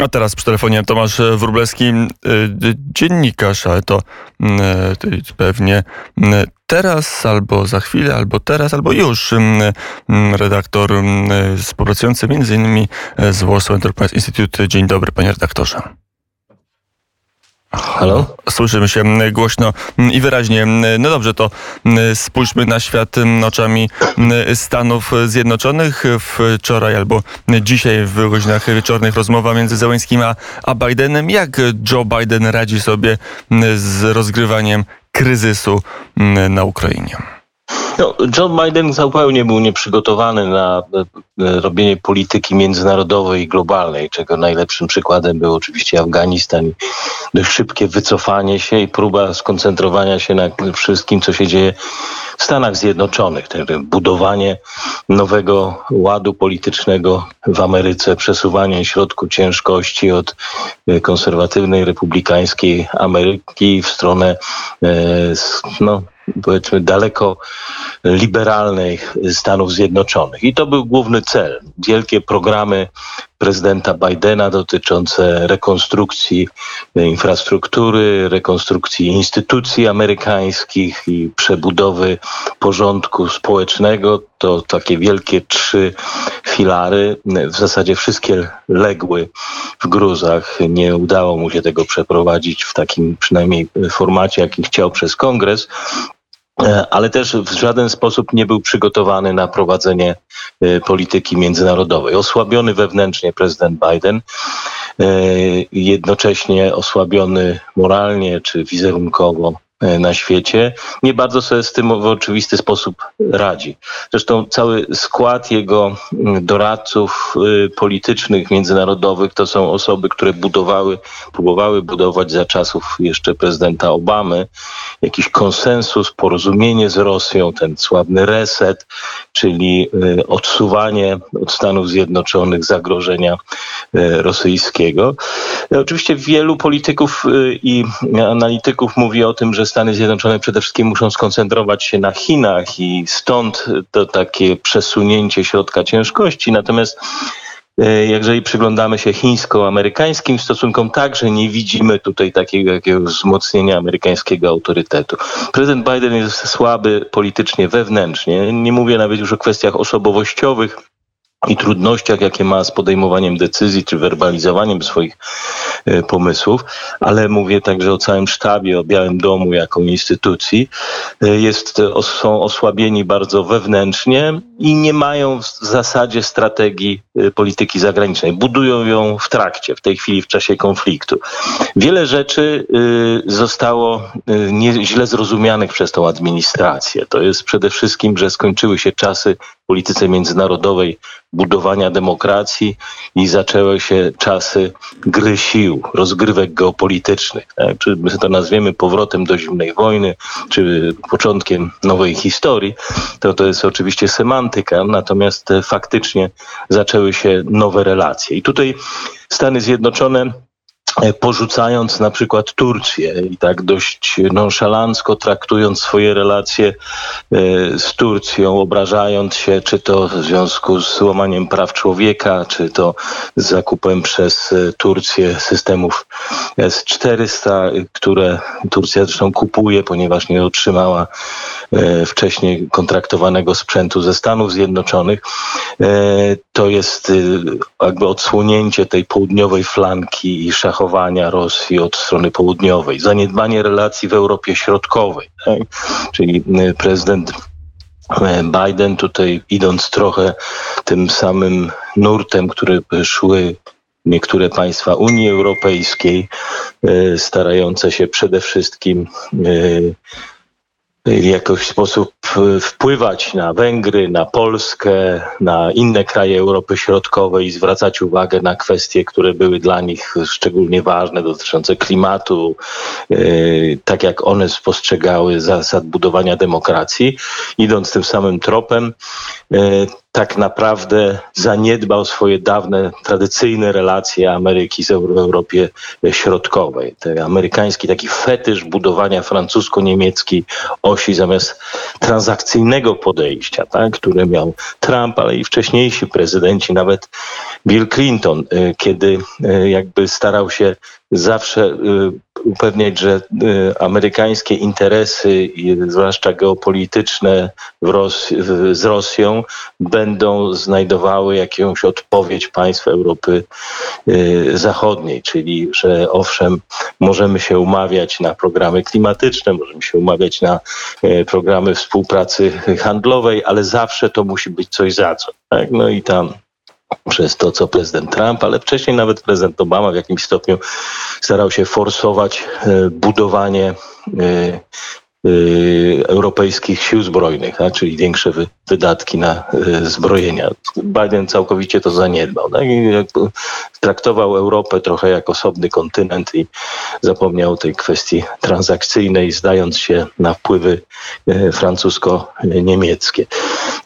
A teraz przy telefonie Tomasz Wróblewski, y, dziennikarz, ale to y, pewnie y, teraz, albo za chwilę, albo teraz, albo już redaktor współpracujący innymi z Warsaw Enterprise Institute. Dzień dobry, panie redaktorze. Halo? Słyszymy się głośno i wyraźnie. No dobrze, to spójrzmy na świat oczami Stanów Zjednoczonych. Wczoraj albo dzisiaj w godzinach wieczornych rozmowa między Zełęskim a, a Bidenem. Jak Joe Biden radzi sobie z rozgrywaniem kryzysu na Ukrainie? No, John Biden zupełnie był nieprzygotowany na e, robienie polityki międzynarodowej i globalnej, czego najlepszym przykładem był oczywiście Afganistan dość szybkie wycofanie się i próba skoncentrowania się na wszystkim, co się dzieje w Stanach Zjednoczonych. Budowanie nowego ładu politycznego w Ameryce, przesuwanie środku ciężkości od e, konserwatywnej, republikańskiej Ameryki w stronę e, no, powiedzmy daleko liberalnych Stanów Zjednoczonych. I to był główny cel. Wielkie programy prezydenta Bidena dotyczące rekonstrukcji infrastruktury, rekonstrukcji instytucji amerykańskich i przebudowy porządku społecznego. To takie wielkie trzy filary. W zasadzie wszystkie legły w gruzach. Nie udało mu się tego przeprowadzić w takim przynajmniej formacie, jaki chciał przez kongres. E, ale też w żaden sposób nie był przygotowany na prowadzenie e, polityki międzynarodowej. Osłabiony wewnętrznie prezydent Biden, e, jednocześnie osłabiony moralnie czy wizerunkowo na świecie, nie bardzo sobie z tym w oczywisty sposób radzi. Zresztą cały skład jego mm, doradców y, politycznych, międzynarodowych to są osoby, które budowały, próbowały budować za czasów jeszcze prezydenta Obamy jakiś konsensus, porozumienie z Rosją, ten sławny reset, czyli y, odsuwanie od Stanów Zjednoczonych zagrożenia y, rosyjskiego. Oczywiście wielu polityków i analityków mówi o tym, że Stany Zjednoczone przede wszystkim muszą skoncentrować się na Chinach i stąd to takie przesunięcie środka ciężkości. Natomiast e, jeżeli przyglądamy się chińsko-amerykańskim stosunkom, także nie widzimy tutaj takiego jakiegoś wzmocnienia amerykańskiego autorytetu. Prezydent Biden jest słaby politycznie wewnętrznie. Nie mówię nawet już o kwestiach osobowościowych, i trudnościach, jakie ma z podejmowaniem decyzji czy werbalizowaniem swoich e, pomysłów, ale mówię także o całym sztabie, o Białym Domu jako instytucji. E, jest, są osłabieni bardzo wewnętrznie i nie mają w zasadzie strategii e, polityki zagranicznej. Budują ją w trakcie, w tej chwili w czasie konfliktu. Wiele rzeczy zostało źle zrozumianych przez tą administrację. To jest przede wszystkim, że skończyły się czasy polityce międzynarodowej budowania demokracji i zaczęły się czasy gry sił, rozgrywek geopolitycznych. Tak? Czy my to nazwiemy powrotem do zimnej wojny, czy początkiem nowej historii, to to jest oczywiście semantyka, natomiast faktycznie zaczęły się nowe relacje. I tutaj Stany Zjednoczone E, porzucając na przykład Turcję i tak dość nonszalancko traktując swoje relacje e, z Turcją, obrażając się, czy to w związku z łamaniem praw człowieka, czy to z zakupem przez e, Turcję systemów S-400, które Turcja zresztą kupuje, ponieważ nie otrzymała wcześniej kontraktowanego sprzętu ze Stanów Zjednoczonych. To jest jakby odsłonięcie tej południowej flanki i szachowania atakowania Rosji od strony południowej, zaniedbanie relacji w Europie Środkowej. Tak? Czyli y, prezydent y, Biden tutaj idąc trochę tym samym nurtem, który szły niektóre państwa Unii Europejskiej, y, starające się przede wszystkim w jakiś sposób wpływać na Węgry, na Polskę, na inne kraje Europy Środkowej i zwracać uwagę na kwestie, które były dla nich szczególnie ważne, dotyczące klimatu, e, tak jak one spostrzegały zasad budowania demokracji. Idąc tym samym tropem, e, tak naprawdę zaniedbał swoje dawne, tradycyjne relacje Ameryki z Europie Środkowej. Ten amerykański taki fetysz budowania francusko-niemieckiej osi zamiast transakcyjnego podejścia, tak, które miał Trump, ale i wcześniejsi prezydenci, nawet Bill Clinton, y, kiedy y, jakby starał się zawsze y, upewniać, że amerykańskie interesy, zwłaszcza geopolityczne z Rosją, będą znajdowały jakąś odpowiedź państw Europy Zachodniej, czyli że owszem, możemy się umawiać na programy klimatyczne, możemy się umawiać na programy współpracy handlowej, ale zawsze to musi być coś za co. Tak? No i tam przez to, co prezydent Trump, ale wcześniej nawet prezydent Obama w jakimś stopniu starał się forsować e, budowanie e, europejskich sił zbrojnych, tak? czyli większe wy, wydatki na y, zbrojenia. Biden całkowicie to zaniedbał. Tak? Traktował Europę trochę jak osobny kontynent i zapomniał o tej kwestii transakcyjnej, zdając się na wpływy y, francusko-niemieckie.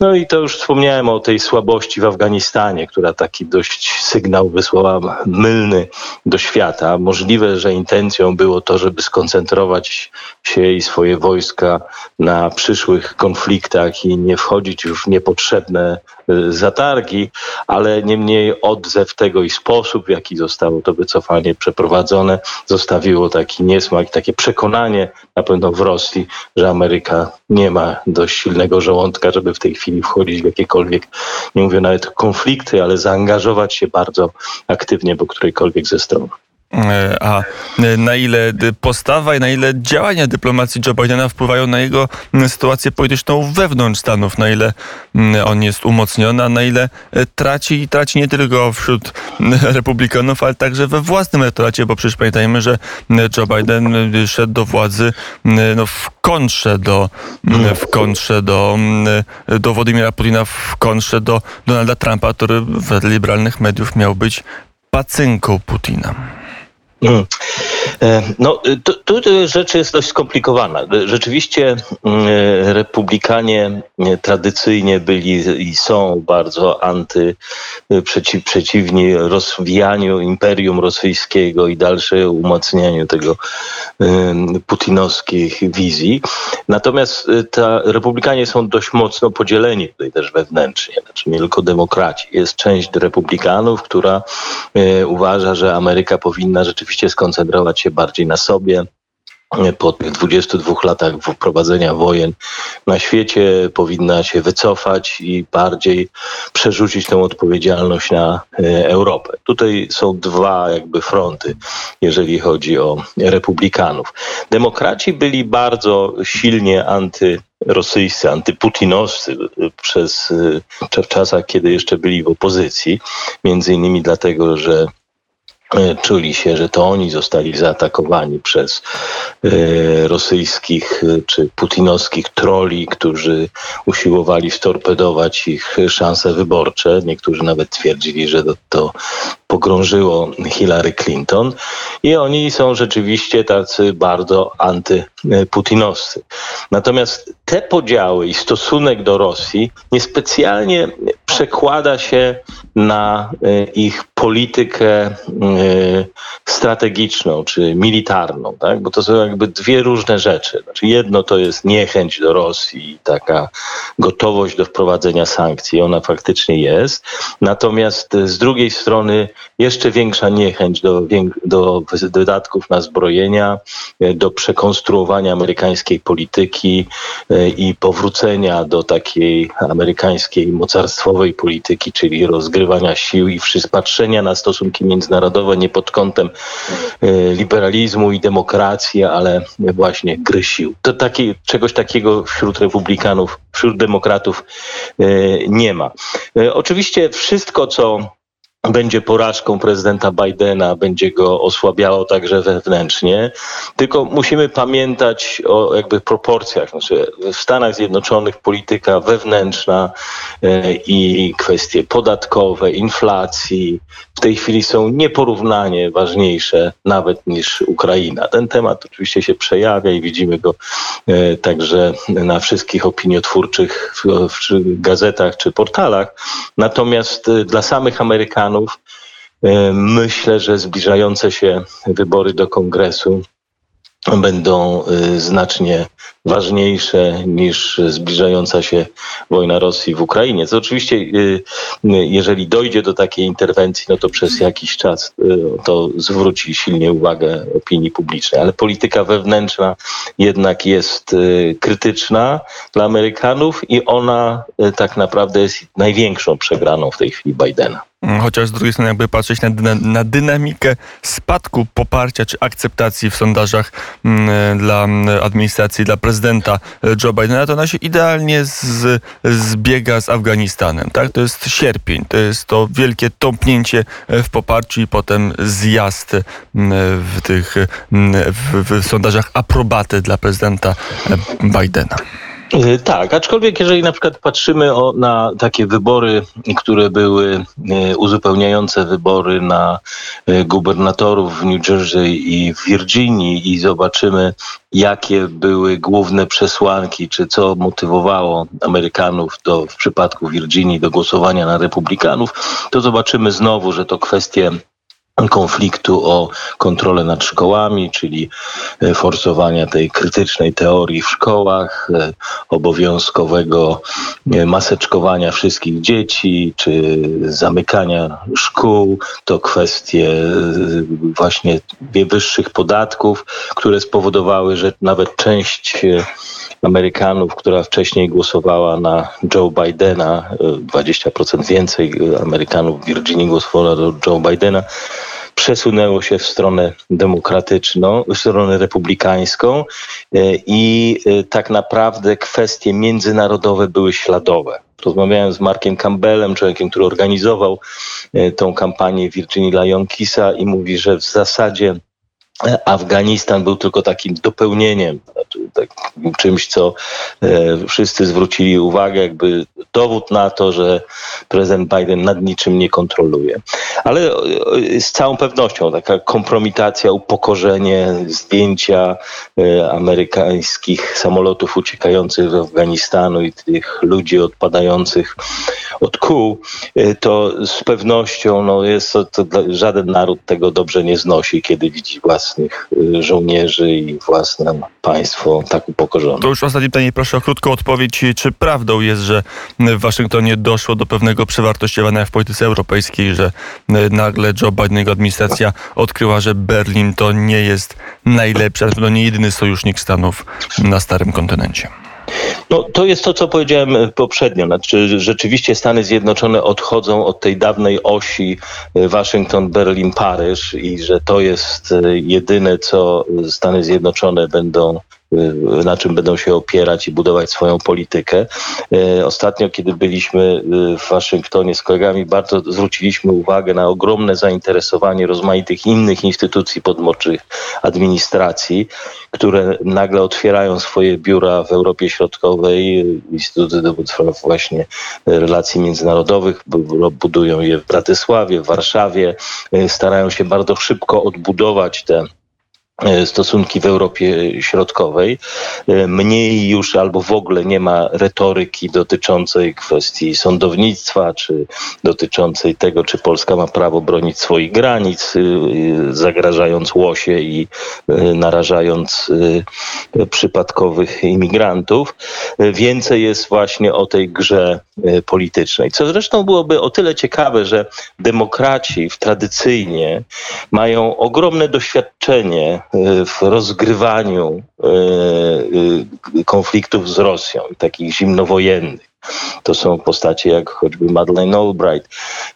No i to już wspomniałem o tej słabości w Afganistanie, która taki dość sygnał wysłała mylny do świata. Możliwe, że intencją było to, żeby skoncentrować się i swoje wojska na przyszłych konfliktach i nie wchodzić już w niepotrzebne y, zatargi, ale niemniej odzew tego i sposób, w jaki zostało to wycofanie przeprowadzone, zostawiło taki niesmak, takie przekonanie na pewno w Rosji, że Ameryka nie ma dość silnego żołądka, żeby w tej chwili wchodzić w jakiekolwiek, nie mówię nawet konflikty, ale zaangażować się bardzo aktywnie po którejkolwiek ze stron. E, a e, na ile postawa i na ile działania dyplomacji Joe Bidena wpływają na jego sytuację polityczną wewnątrz Stanów, na ile on jest umocniony, a na ile e, traci i traci nie tylko wśród republikanów, ale także we własnym elektoracie, bo przecież pamiętajmy, że Joe Biden szedł do władzy no, w kontrze do, w kontrze do, do Władimira Putina, w kontrze do Donalda Trumpa, który wedle liberalnych mediów miał być pacynką Putina. Mm. E, no, tu, tu rzecz jest dość skomplikowana. Rzeczywiście mm, republikanie tradycyjnie byli i są bardzo anty, przeciw, przeciwni rozwijaniu imperium rosyjskiego i dalsze umacnianiu tego putinowskich wizji. Natomiast e, ta, republikanie są dość mocno podzieleni tutaj też wewnętrznie, znaczy nie tylko demokraci. Jest część republikanów, która e, uważa, że Ameryka powinna rzeczywiście skoncentrować się bardziej na sobie, po tych 22 latach wprowadzenia wojen na świecie powinna się wycofać i bardziej przerzucić tę odpowiedzialność na e, Europę. Tutaj są dwa jakby fronty, jeżeli chodzi o republikanów. Demokraci byli bardzo silnie antyrosyjscy, antyputinowscy przez e, w czasach, kiedy jeszcze byli w opozycji, między innymi dlatego, że E, czuli się, że to oni zostali zaatakowani przez e, rosyjskich e, czy putinowskich troli, którzy usiłowali storpedować ich szanse wyborcze. Niektórzy nawet twierdzili, że to, to pogrążyło Hillary Clinton i oni są rzeczywiście tacy bardzo antyputinowscy. Natomiast te podziały i stosunek do Rosji niespecjalnie przekłada się na e, ich politykę e, strategiczną czy militarną, tak? bo to są jakby dwie różne rzeczy. Znaczy jedno to jest niechęć do Rosji, taka gotowość do wprowadzenia sankcji, ona faktycznie jest. Natomiast z drugiej strony jeszcze większa niechęć do, do wydatków na zbrojenia, e, do przekonstruowania amerykańskiej polityki i powrócenia do takiej amerykańskiej mocarstwowej polityki, czyli rozgrywania sił i patrzenia na stosunki międzynarodowe nie pod kątem e, liberalizmu i demokracji, ale właśnie gry sił. To taki, czegoś takiego wśród republikanów, wśród demokratów e, nie ma. E, oczywiście wszystko, co będzie porażką prezydenta Bidena, będzie go osłabiało także wewnętrznie. Tylko musimy pamiętać o jakby proporcjach. Znaczy w Stanach Zjednoczonych polityka wewnętrzna e, i kwestie podatkowe, inflacji w tej chwili są nieporównanie ważniejsze nawet niż Ukraina. Ten temat oczywiście się przejawia i widzimy go e, także na wszystkich opiniotwórczych gazetach czy portalach. Natomiast e, dla samych Amerykanów E, myślę, że zbliżające się wybory do kongresu będą y, znacznie ważniejsze niż zbliżająca się wojna Rosji w Ukrainie. Co oczywiście, y, jeżeli dojdzie do takiej interwencji, no to przez jakiś czas to zwróci silnie uwagę opinii publicznej. Ale polityka wewnętrzna jednak jest krytyczna dla Amerykanów i ona tak naprawdę jest największą przegraną w tej chwili Bidena. Mm, chociaż z drugiej strony jakby patrzeć na, dyna, na dynamikę spadku poparcia czy akceptacji w sondażach mm, dla mm, administracji, dla prezydenta e, Joe Bidena, to ona się idealnie z, zbiega z Afganistanem. Tak? To jest sierpień, to jest to wielkie tąpnięcie e, w poparciu i potem zjazd w tych w, w sondażach aprobaty dla prezydenta e, Bidena. Y, tak, aczkolwiek jeżeli na przykład patrzymy o, na takie wybory, które były y, uzupełniające wybory na y, gubernatorów w New Jersey i w Virginii i zobaczymy, jakie były główne przesłanki, czy co motywowało Amerykanów do, w przypadku Virginii do głosowania na republikanów, to zobaczymy znowu, że to kwestie konfliktu o kontrolę nad szkołami, czyli e, forsowania tej krytycznej teorii w szkołach, e, obowiązkowego e, maseczkowania wszystkich dzieci, czy zamykania szkół, to kwestie właśnie wyższych podatków, które spowodowały, że nawet część Amerykanów, która wcześniej głosowała na Joe Bidena, 20% więcej Amerykanów w Virginii głosowało na Joe Bidena, przesunęło się w stronę demokratyczną, w stronę republikańską e, i e, tak naprawdę kwestie międzynarodowe były śladowe. Rozmawiałem z Markiem Campbellem, człowiekiem, który organizował e, tą kampanię Virginii Lyonkisa i mówi, że w zasadzie Afganistan był tylko takim dopełnieniem, znaczy tak, czymś, co e, wszyscy zwrócili uwagę, jakby dowód na to, że prezydent Biden nad niczym nie kontroluje. Ale e, z całą pewnością taka kompromitacja, upokorzenie, zdjęcia e, amerykańskich samolotów uciekających z Afganistanu i tych ludzi odpadających od kół, to z pewnością no, jest to, to żaden naród tego dobrze nie znosi, kiedy widzi własnych żołnierzy i własne państwo tak upokorzone. To już ostatnie pytanie, proszę o krótką odpowiedź. Czy prawdą jest, że w Waszyngtonie doszło do pewnego przewartościowania w polityce europejskiej, że nagle Joe Biden jego administracja odkryła, że Berlin to nie jest najlepszy, ale pewno nie jedyny sojusznik Stanów na starym kontynencie? No, to jest to, co powiedziałem e, poprzednio. Znaczy, rzeczywiście Stany Zjednoczone odchodzą od tej dawnej osi e, Waszyngton, Berlin, Paryż i że to jest e, jedyne, co Stany Zjednoczone będą na czym będą się opierać i budować swoją politykę. E, ostatnio, kiedy byliśmy e, w Waszyngtonie z kolegami, bardzo zwróciliśmy uwagę na ogromne zainteresowanie rozmaitych innych instytucji podmorczych administracji, które nagle otwierają swoje biura w Europie Środkowej, Instytuty do właśnie relacji międzynarodowych, budują je w Bratysławie, w Warszawie, starają się bardzo szybko odbudować te stosunki w Europie Środkowej. E, mniej już albo w ogóle nie ma retoryki dotyczącej kwestii sądownictwa, czy dotyczącej tego, czy Polska ma prawo bronić swoich granic, e, zagrażając łosie i narażając przypadkowych imigrantów. Więcej jest właśnie o tej grze politycznej. Co zresztą byłoby o tyle ciekawe, że demokraci tradycyjnie mają ogromne doświadczenie w rozgrywaniu e, e, konfliktów z Rosją, takich zimnowojennych. To są postacie jak choćby Madeleine Albright,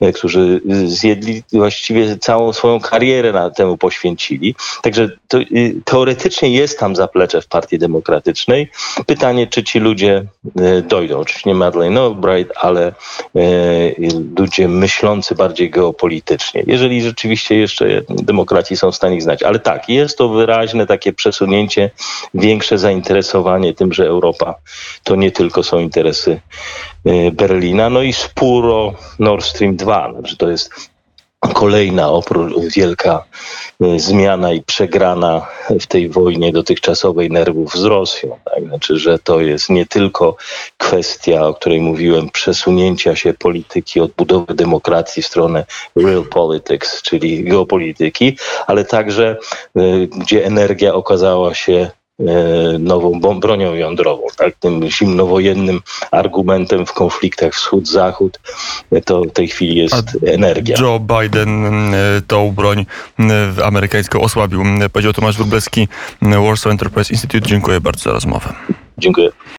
e, którzy zjedli właściwie całą swoją karierę na temu poświęcili. Także to, y, teoretycznie jest tam zaplecze w Partii Demokratycznej. Pytanie, czy ci ludzie e, dojdą. Oczywiście nie Madeleine Albright, ale e, ludzie myślący bardziej geopolitycznie. Jeżeli rzeczywiście jeszcze demokraci są w stanie ich znać. Ale tak, jest to wyraźne takie przesunięcie, większe zainteresowanie tym, że Europa to nie tylko są interesy e, Berlina, no i spór o Nord Stream 2. Znaczy to jest kolejna wielka e, zmiana i przegrana w tej wojnie dotychczasowej nerwów z Rosją. Tak? Znaczy, że to jest nie tylko kwestia, o której mówiłem, przesunięcia się polityki, odbudowy demokracji w stronę real politics, czyli geopolityki, ale także e, gdzie energia okazała się E, nową bronią jądrową, tak? tym zimnowojennym argumentem w konfliktach wschód-zachód, e, to w tej chwili jest A energia. Joe Biden e, tą broń amerykańską osłabił. Powiedział Tomasz Wróblewski, Warsaw Enterprise Institute. Dziękuję bardzo za rozmowę. Dziękuję.